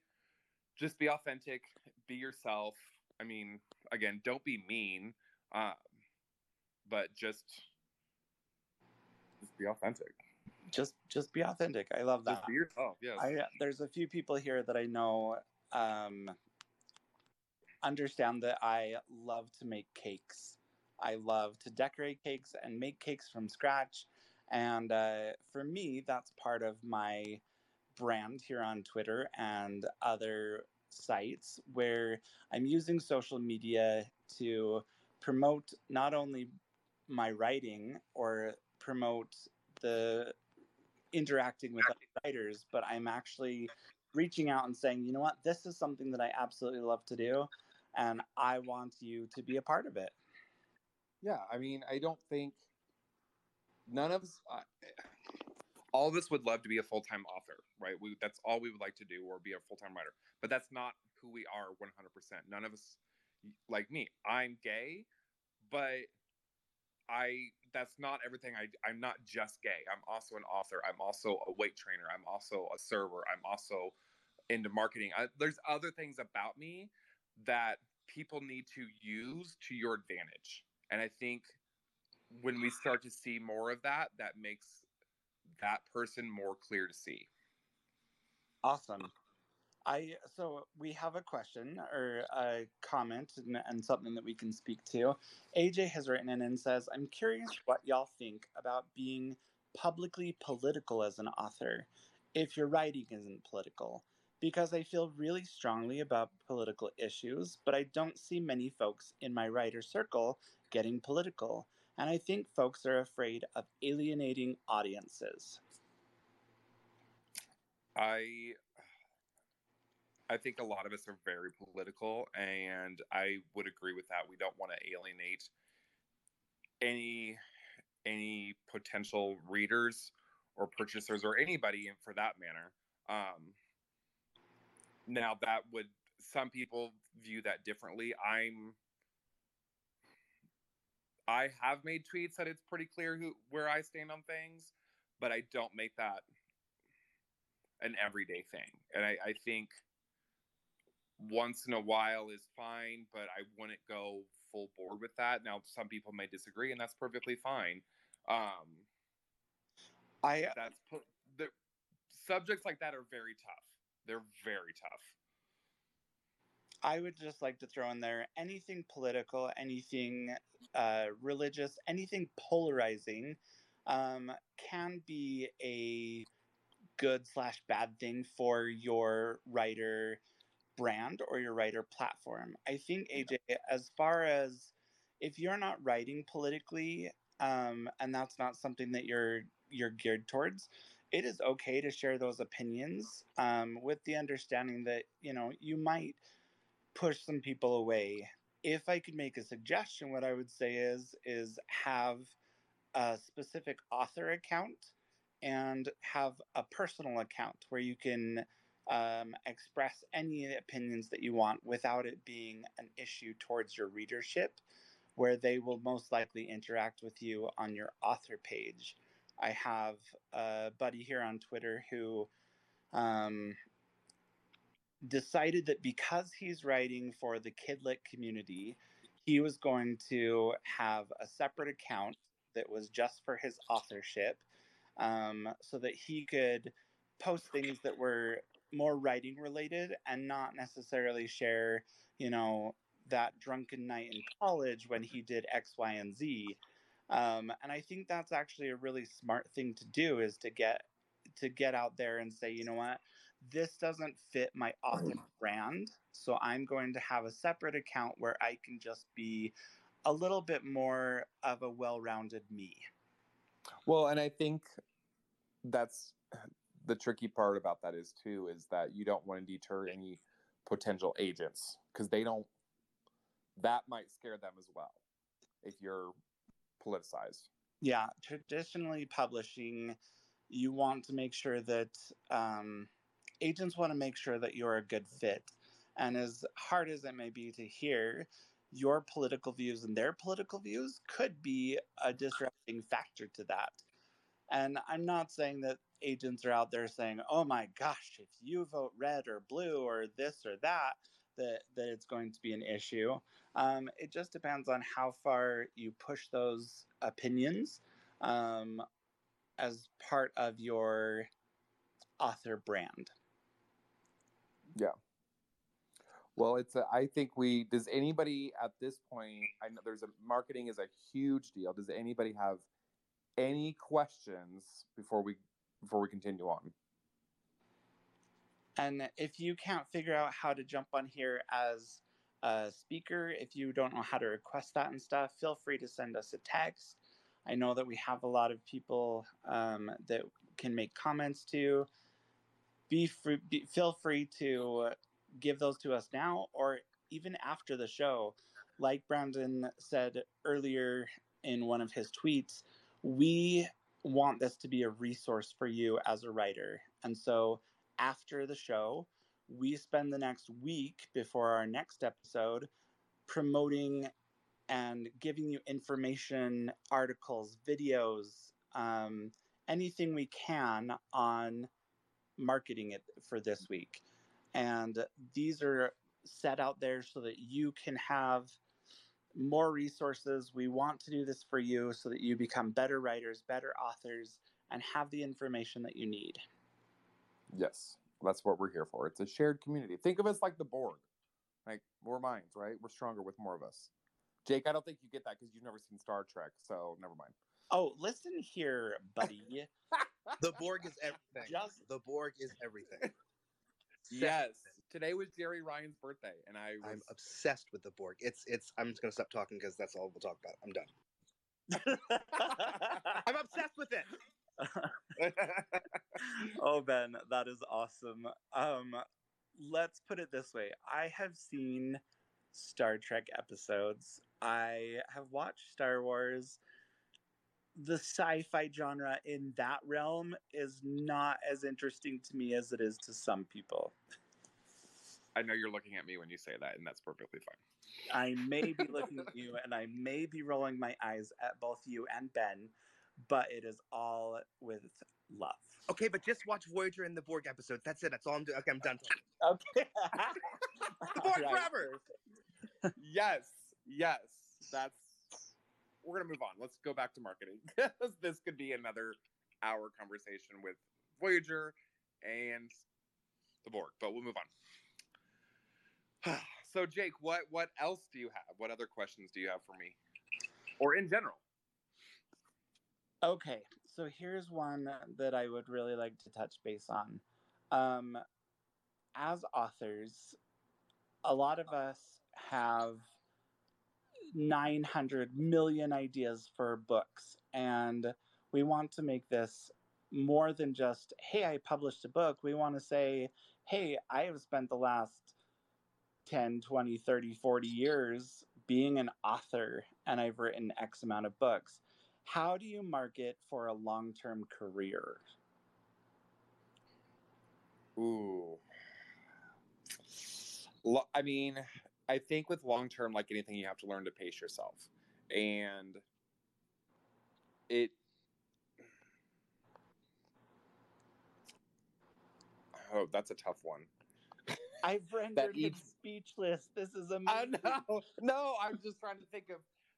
just be authentic, be yourself. I mean, again, don't be mean. Um, but just just be authentic. Just just be authentic. I love that. Just be yourself. Yes. I there's a few people here that I know um, understand that I love to make cakes. I love to decorate cakes and make cakes from scratch. And uh, for me, that's part of my brand here on Twitter and other sites where I'm using social media to promote not only my writing or promote the interacting with other writers, but I'm actually reaching out and saying, you know what, this is something that I absolutely love to do, and I want you to be a part of it. Yeah, I mean, I don't think none of us, all of us would love to be a full time author, right? We that's all we would like to do, or be a full time writer. But that's not who we are 100%. None of us, like me, I'm gay, but I that's not everything I I'm not just gay. I'm also an author. I'm also a weight trainer. I'm also a server. I'm also into marketing. I, there's other things about me that people need to use to your advantage. And I think when we start to see more of that, that makes that person more clear to see. Awesome. I so we have a question or a comment and, and, something that we can speak to. AJ has written in and says, "I'm curious what y'all think about being publicly political as an author, if your writing isn't political." Because I feel really strongly about political issues, but I don't see many folks in my writer circle getting political, and I think folks are afraid of alienating audiences. I I think a lot of us are very political, and I would agree with that. We don't want to alienate any any potential readers or purchasers or anybody for that matter. Um, now that would some people view that differently. I'm I have made tweets that it's pretty clear who where I stand on things, but I don't make that an everyday thing. And I, I think once in a while is fine, but I wouldn't go full board with that. Now, some people may disagree, and that's perfectly fine. Um, I that's the subjects like that are very tough. They're very tough. I would just like to throw in there anything political, anything uh, religious, anything polarizing um, can be a good slash bad thing for your writer brand or your writer platform. I think AJ, as far as if you're not writing politically, um, and that's not something that you're you're geared towards, it is okay to share those opinions um, with the understanding that you know you might push some people away. If I could make a suggestion, what I would say is is have a specific author account and have a personal account where you can um, express any opinions that you want without it being an issue towards your readership, where they will most likely interact with you on your author page. I have a buddy here on Twitter who um, decided that because he's writing for the Kidlit community, he was going to have a separate account that was just for his authorship um, so that he could post things that were more writing related and not necessarily share, you know, that drunken night in college when he did X, Y, and Z. Um, and I think that's actually a really smart thing to do is to get to get out there and say, you know what, this doesn't fit my author [clears throat] brand, so I'm going to have a separate account where I can just be a little bit more of a well-rounded me. Well, and I think that's the tricky part about that is too is that you don't want to deter any potential agents because they don't that might scare them as well if you're politicized. Yeah traditionally publishing you want to make sure that um, agents want to make sure that you're a good fit. And as hard as it may be to hear your political views and their political views could be a disrupting factor to that. And I'm not saying that agents are out there saying, oh my gosh, if you vote red or blue or this or that, that that it's going to be an issue. Um, it just depends on how far you push those opinions um, as part of your author brand. Yeah. Well, it's a, I think we does anybody at this point I know there's a marketing is a huge deal. Does anybody have any questions before we before we continue on? And if you can't figure out how to jump on here as a speaker, if you don't know how to request that and stuff, feel free to send us a text. I know that we have a lot of people um, that can make comments to. Be free, be, feel free to give those to us now or even after the show. Like Brandon said earlier in one of his tweets, we want this to be a resource for you as a writer. And so after the show, we spend the next week before our next episode promoting and giving you information, articles, videos, um, anything we can on marketing it for this week. And these are set out there so that you can have more resources. We want to do this for you so that you become better writers, better authors, and have the information that you need. Yes, that's what we're here for. It's a shared community. Think of us like the Borg. Like more minds, right? We're stronger with more of us. Jake, I don't think you get that because you've never seen Star Trek, so never mind. Oh, listen here, buddy. [laughs] The Borg is everything. Just- the Borg is everything. [laughs] Yes. Today was Jeri Ryan's birthday, and I was I'm obsessed with the Borg. It's it's. I'm just gonna stop talking because that's all we'll talk about. I'm done. [laughs] I'm obsessed with it. [laughs] oh Ben, that is awesome. Um, let's put it this way: I have seen Star Trek episodes. I have watched Star Wars. The sci-fi genre in that realm is not as interesting to me as it is to some people. I know you're looking at me when you say that, and that's perfectly fine. I may be [laughs] looking at you and I may be rolling my eyes at both you and Ben, but it is all with love. okay, but just watch Voyager and the Borg episodes. That's it. That's all I'm doing. Okay, I'm done. Okay. The [laughs] [laughs] Borg All forever. yes, yes. That's we're gonna move on. Let's go back to marketing. this could be another hour conversation with Voyager and the Borg, but we'll move on. So, Jake, what what else do you have? What other questions do you have for me, or in general? Okay, so here's one that I would really like to touch base on. Um, as authors, a lot of us have 900 million ideas for books, and we want to make this more than just, hey, I published a book. We want to say, hey, I have spent the last 10, 20, 30, 40 years being an author, and I've written X amount of books how do you market for a long-term career Ooh. I mean, I think with long term, like anything, you have to learn to pace yourself. And it. Oh, that's a tough one. I've [laughs] rendered him each- speechless this is amazing I know. [laughs] No, I'm just trying to think of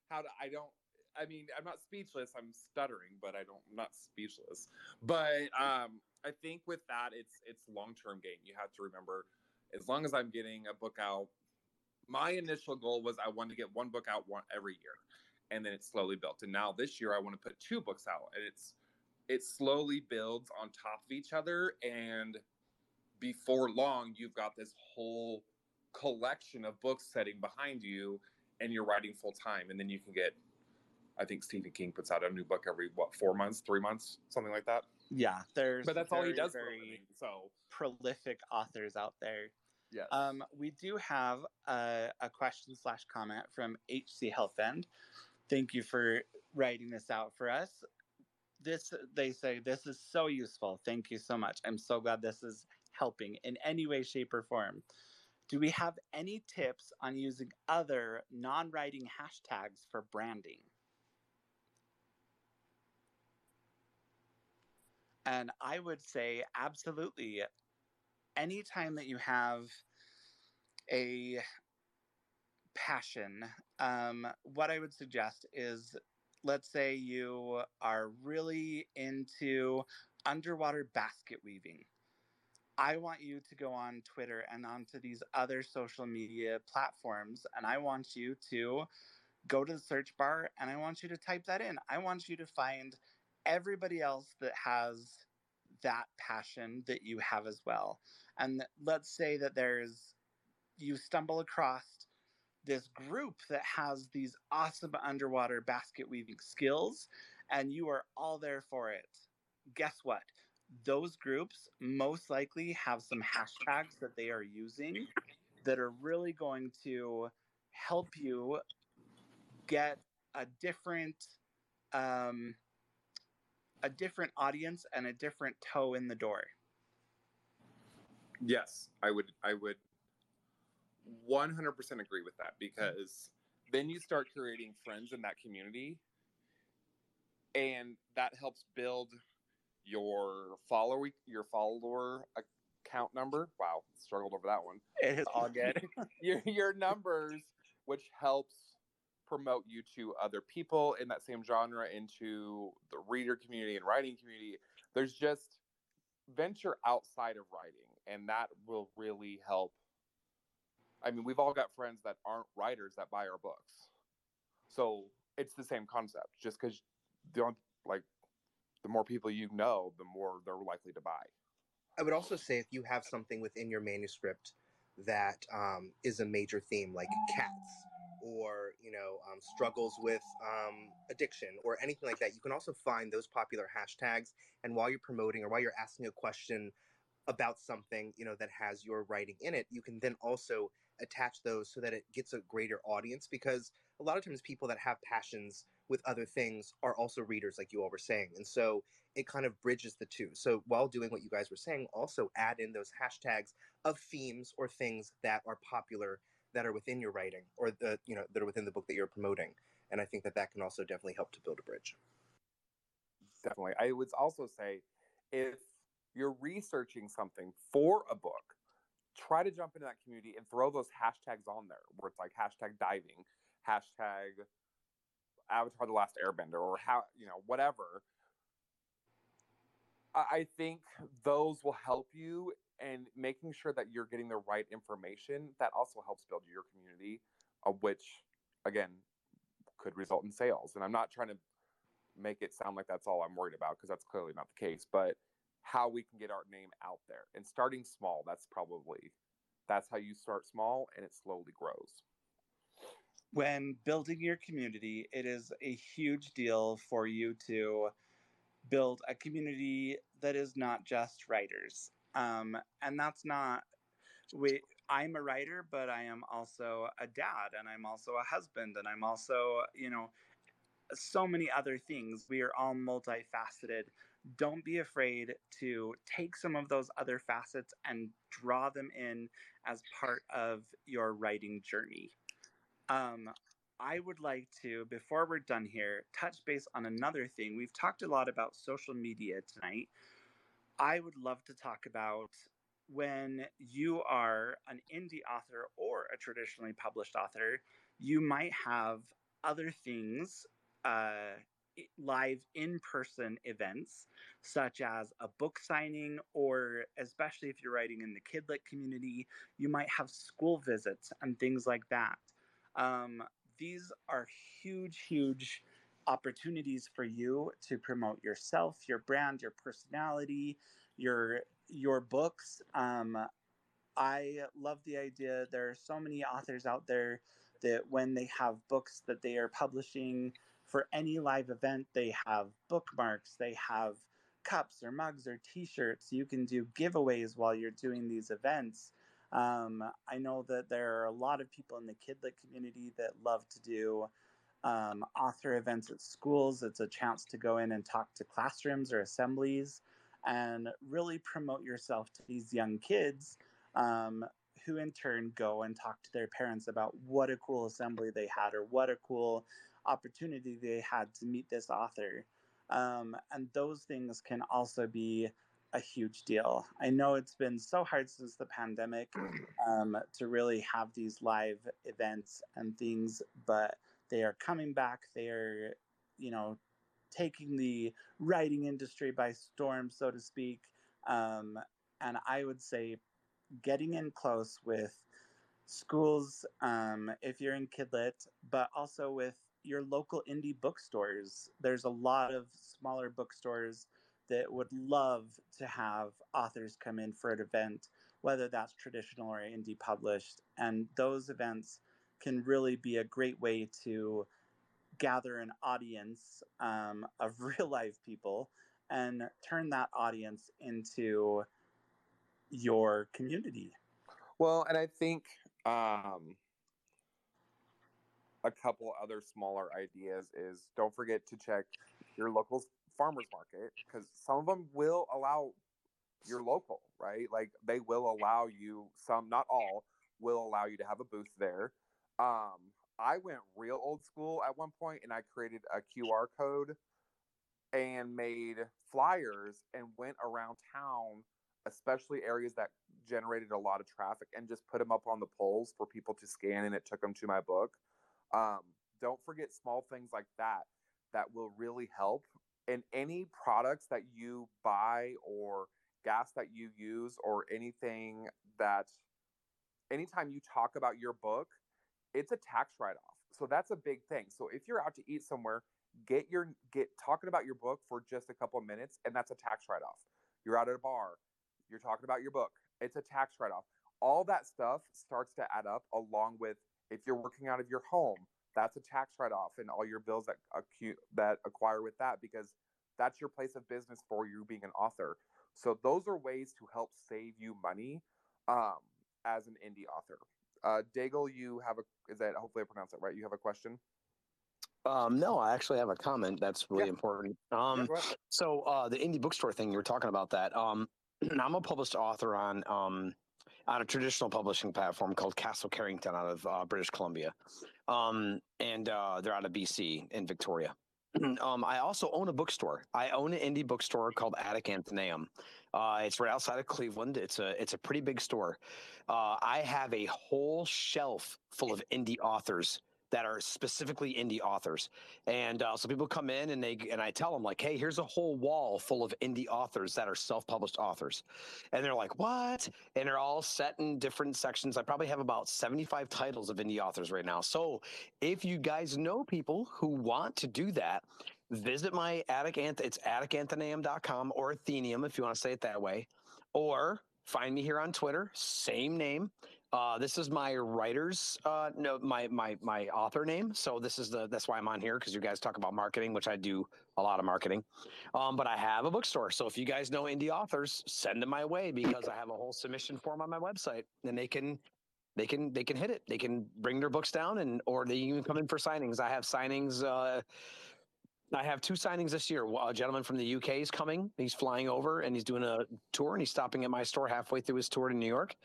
how to. I don't. I mean, I'm not speechless. I'm stuttering, but I don't. I'm not speechless. But um, I think with that, it's it's long term gain. You have to remember, as long as I'm getting a book out, my initial goal was I wanted to get one book out one every year, and then it slowly built. And now this year, I want to put two books out, and it's it slowly builds on top of each other, and before long, you've got this whole collection of books sitting behind you and you're writing full time. And then you can get i think stephen king puts out a new book every what four months three months something like that? Yeah there's but that's all he does very living so. prolific authors out there. Yes. Um, we do have a, a question slash comment from hc Health End. thank you for writing this out for us. This they say this is so useful. Thank you so much. I'm so glad this is helping in any way shape or form do we have any tips on using other non-writing hashtags for branding and i would say absolutely anytime that you have a passion, um, what I would suggest is let's say you are really into underwater basket weaving. I want you to go on Twitter and onto these other social media platforms, and I want you to go to the search bar and I want you to type that in. I want you to find everybody else that has that passion that you have as well. And let's say that there's, you stumble across this group that has these awesome underwater basket weaving skills, and you are all there for it. Guess what? Those groups most likely have some hashtags that they are using that are really going to help you get a different um, a different audience and a different toe in the door. Yes, I would. I would 100% agree with that because then you start creating friends in that community, and that helps build your follower your follower account number. Wow, struggled over that one. It is all good. your your numbers, which helps promote you to other people in that same genre, into the reader community and writing community. There's just venture outside of writing, and that will really help. I mean, we've all got friends that aren't writers that buy our books, so it's the same concept. Just because don't like the more people you know, the more they're likely to buy. I would also say if you have something within your manuscript that um, is a major theme, like cats or you know um, struggles with um, addiction or anything like that you can also find those popular hashtags and while you're promoting or while you're asking a question about something you know that has your writing in it you can then also attach those so that it gets a greater audience because a lot of times people that have passions with other things are also readers like you all were saying and so it kind of bridges the two. So while doing what you guys were saying also add in those hashtags of themes or things that are popular that are within your writing or the you know that are within the book that you're promoting and i think that that can also definitely help to build a bridge. Definitely. I would also say if you're researching something for a book try to jump into that community and throw those hashtags on there where it's like hashtag diving hashtag avatar the last airbender or how you know whatever i think those will help you and making sure that you're getting the right information that also helps build your community uh, which again could result in sales. And i'm not trying to make it sound like that's all i'm worried about because that's clearly not the case but how we can get our name out there. And starting small that's probably that's how you start small and it slowly grows when building your community it is a huge deal for you to build a community that is not just writers um, and that's not we i'm a writer but i am also a dad and i'm also a husband and i'm also you know so many other things. We are all multifaceted. Don't be afraid to take some of those other facets and draw them in as part of your writing journey um, I would like to, before we're done here, touch base on another thing. We've talked a lot about social media tonight, I would love to talk about when you are an indie author or a traditionally published author, you might have other things, uh, live in person events, such as a book signing, or especially if you're writing in the Kidlit community, you might have school visits and things like that. Um, these are huge, huge opportunities for you to promote yourself, your brand, your personality, your your books. Um, I love the idea. There are so many authors out there that when they have books that they are publishing for any live event, they have bookmarks, they have cups or mugs or T-shirts. You can do giveaways while you're doing these events. Um, I know that there are a lot of people in the Kidlit community that love to do um, author events at schools. It's a chance to go in and talk to classrooms or assemblies and really promote yourself to these young kids um, who in turn go and talk to their parents about what a cool assembly they had or what a cool opportunity they had to meet this author. Um, and those things can also be a huge deal. I know it's been so hard since the pandemic [clears throat] um, to really have these live events and things, but they are coming back. They are, you know, taking the writing industry by storm, so to speak. Um, and I would say getting in close with schools, um, if you're in Kidlit, but also with your local indie bookstores. There's a lot of smaller bookstores that would love to have authors come in for an event, whether that's traditional or indie published. And those events can really be a great way to gather an audience um, of [laughs] real life people and turn that audience into your community. Well, and I think um, a couple other smaller ideas is don't forget to check your local farmers market because some of them will allow your local, right? Like they will allow you some, not all, will allow you to have a booth there. Um, I went real old school at one point and I created a QR code and made flyers and went around town, especially areas that generated a lot of traffic, and just put them up on the poles for people to scan and it took them to my book. Um, don't forget small things like that that will really help. And any products that you buy or gas that you use or anything that anytime you talk about your book, it's a tax write-off. So that's a big thing. So if you're out to eat somewhere, get your get talking about your book for just a couple of minutes and that's a tax write-off. You're out at a bar, you're talking about your book. It's a tax write-off. All that stuff starts to add up along with if you're working out of your home, that's a tax write-off and all your bills that that acquire with that because that's your place of business for you being an author. So those are ways to help save you money um, as an indie author. Uh, Daigle, you have a is that hopefully I pronounced that right? You have a question? Um, no, I actually have a comment that's really Yeah. important. Um, ahead. so uh, the indie bookstore thing you were talking about that. Um, [clears throat] I'm a published author on um, on a traditional publishing platform called Castle Carrington out of uh, British Columbia, um, and uh, they're out of BC in Victoria. [clears throat] um, I also own a bookstore. I own an indie bookstore called Attic Anthenaeum. Uh, it's right outside of Cleveland. It's a it's a pretty big store. Uh, I have a whole shelf full of indie authors that are specifically indie authors. And uh, so people come in and they and I tell them like, hey, here's a whole wall full of indie authors that are self-published authors, and they're like, what? And they're all set in different sections. I probably have about 75 titles of indie authors right now. So if you guys know people who want to do that, visit my attic anth it's atticanthenaeum.com or athenium if you want to say it that way or find me here on twitter same name uh, this is my writer's uh, no my my my author name so this is the that's why i'm on here because you guys talk about marketing which i do a lot of marketing um, but i have a bookstore so if you guys know indie authors send them my way because i have a whole submission form on my website and they can they can they can hit it they can bring their books down and or they can even come in for signings i have signings uh, I have two signings this year. A gentleman from the UK is coming. He's flying over and he's doing a tour and he's stopping at my store halfway through his tour to New York.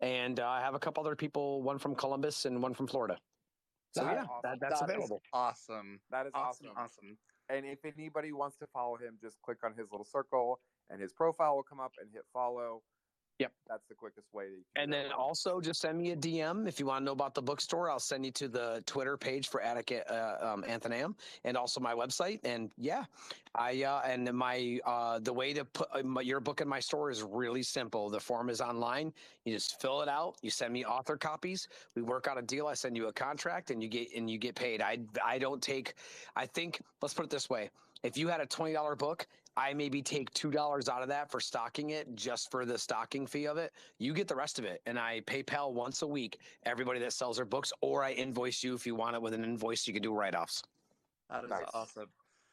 And uh, I have a couple other people, one from Columbus and one from Florida. So That's yeah, awesome. that, that's That is available. awesome. That is Awesome. awesome. Awesome. And if anybody wants to follow him, just click on his little circle and his profile will come up and hit follow. Yep. That's the quickest way. That you can And then it. also just send me a DM if you want to know about the bookstore. I'll send you to the Twitter page for Attic uh, um, and also my website. And yeah, I uh, and my uh, the way to put uh, my, your book in my store is really simple. The form is online. You just fill it out. You send me author copies. We work out a deal. I send you a contract, and you get and you get paid. I I don't take. I think let's put it this way. If you had a twenty dollar book, I maybe take two dollars out of that for stocking it, just for the stocking fee of it. You get the rest of it, and I PayPal once a week everybody that sells their books, or I invoice you if you want it with an invoice. You can do write offs. That is Nice. awesome.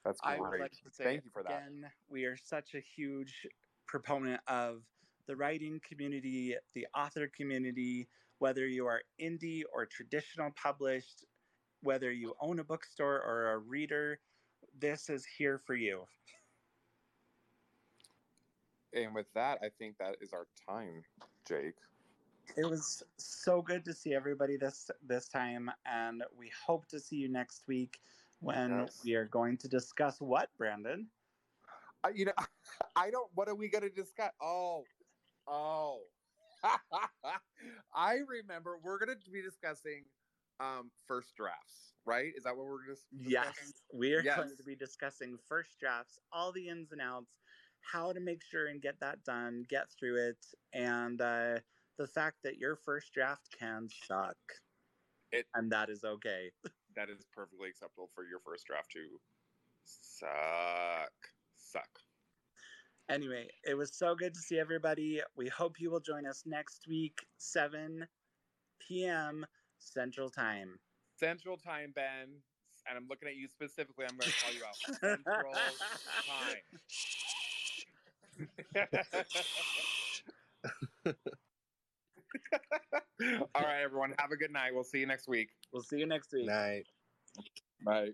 That's I great. would like to say Thank you for that. again, we are such a huge proponent of the writing community, the author community, whether you are indie or traditional published, whether you own a bookstore or a reader, this is here for you. And with that, I think that is our time, Jake. It was so good to see everybody this this time, and we hope to see you next week when Yes. we are going to discuss what, Brandon? Uh, you know, [laughs] I don't. What are we going to discuss? Oh, oh. [laughs] I remember we're going to be discussing um first drafts, right? Is that what we're going just Yes, we are going to be discussing first drafts, all the ins and outs, how to make sure and get that done, get through it, and uh, the fact that your first draft can suck. It- and that is okay. [laughs] That is perfectly acceptable for your first draft to suck. Suck. Anyway, it was so good to see everybody. We hope you will join us next week, 7 p.m. Central Time. Central time, Ben. And I'm looking at you specifically. I'm going to call you out. Central [laughs] time. [laughs] All right, everyone. Have a good night. We'll see you next week. We'll see you next week. Night. Bye.